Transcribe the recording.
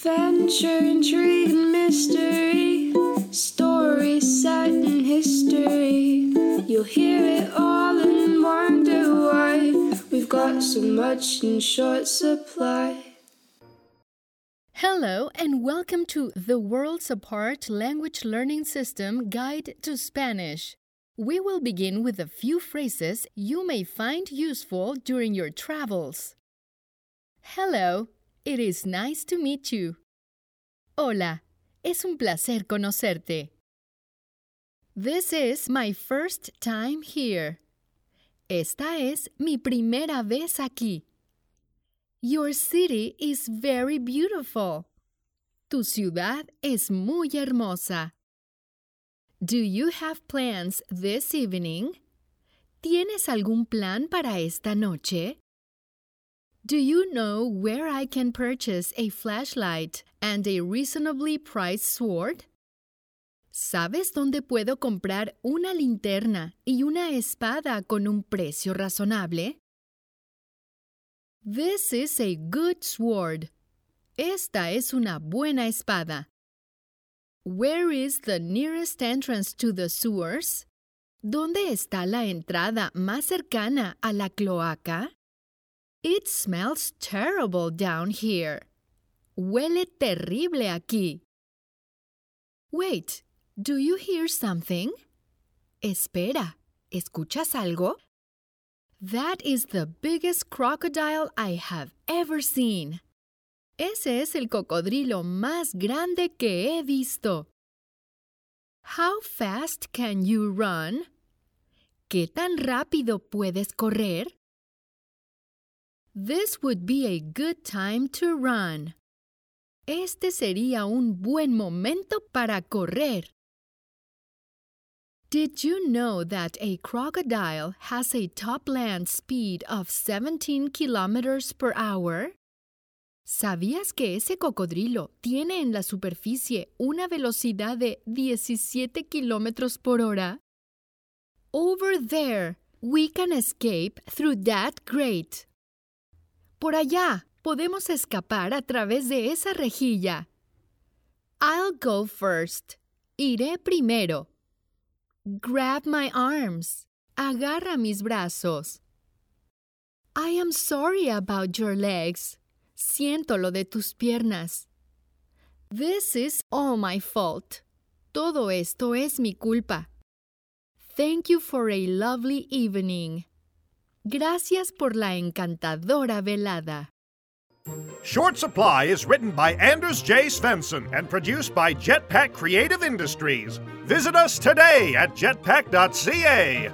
Adventure, intrigue, and mystery. Stories set in history. You'll hear it all and wonder why we've got so much in short supply. Hello and welcome to the Worlds Apart Language Learning System Guide to Spanish. We will begin with a few phrases you may find useful during your travels. Hello, it is nice to meet you. Hola, es un placer conocerte. This is my first time here. Esta es mi primera vez aquí. Your city is very beautiful. Tu ciudad es muy hermosa. Do you have plans this evening? ¿Tienes algún plan para esta noche? Do you know where I can purchase a flashlight and a reasonably priced sword? ¿Sabes dónde puedo comprar una linterna y una espada con un precio razonable? This is a good sword. Esta es una buena espada. Where is the nearest entrance to the sewers? ¿Dónde está la entrada más cercana a la cloaca? It smells terrible down here. Huele terrible aquí. Wait, do you hear something? Espera, ¿escuchas algo? That is the biggest crocodile I have ever seen. Ese es el cocodrilo más grande que he visto. How fast can you run? ¿Qué tan rápido puedes correr? This would be a good time to run. Este sería un buen momento para correr. Did you know that a crocodile has a top land speed of 17 kilometers per hour? ¿Sabías que ese cocodrilo tiene en la superficie una velocidad de 17 kilómetros por hora? Over there, we can escape through that grate. Por allá, podemos escapar a través de esa rejilla. I'll go first. Iré primero. Grab my arms. Agarra mis brazos. I am sorry about your legs. Siento lo de tus piernas. This is all my fault. Todo esto es mi culpa. Thank you for a lovely evening. Gracias por la encantadora velada. Short Supply is written by Anders J. Svensson and produced by Jetpack Creative Industries. Visit us today at jetpack.ca.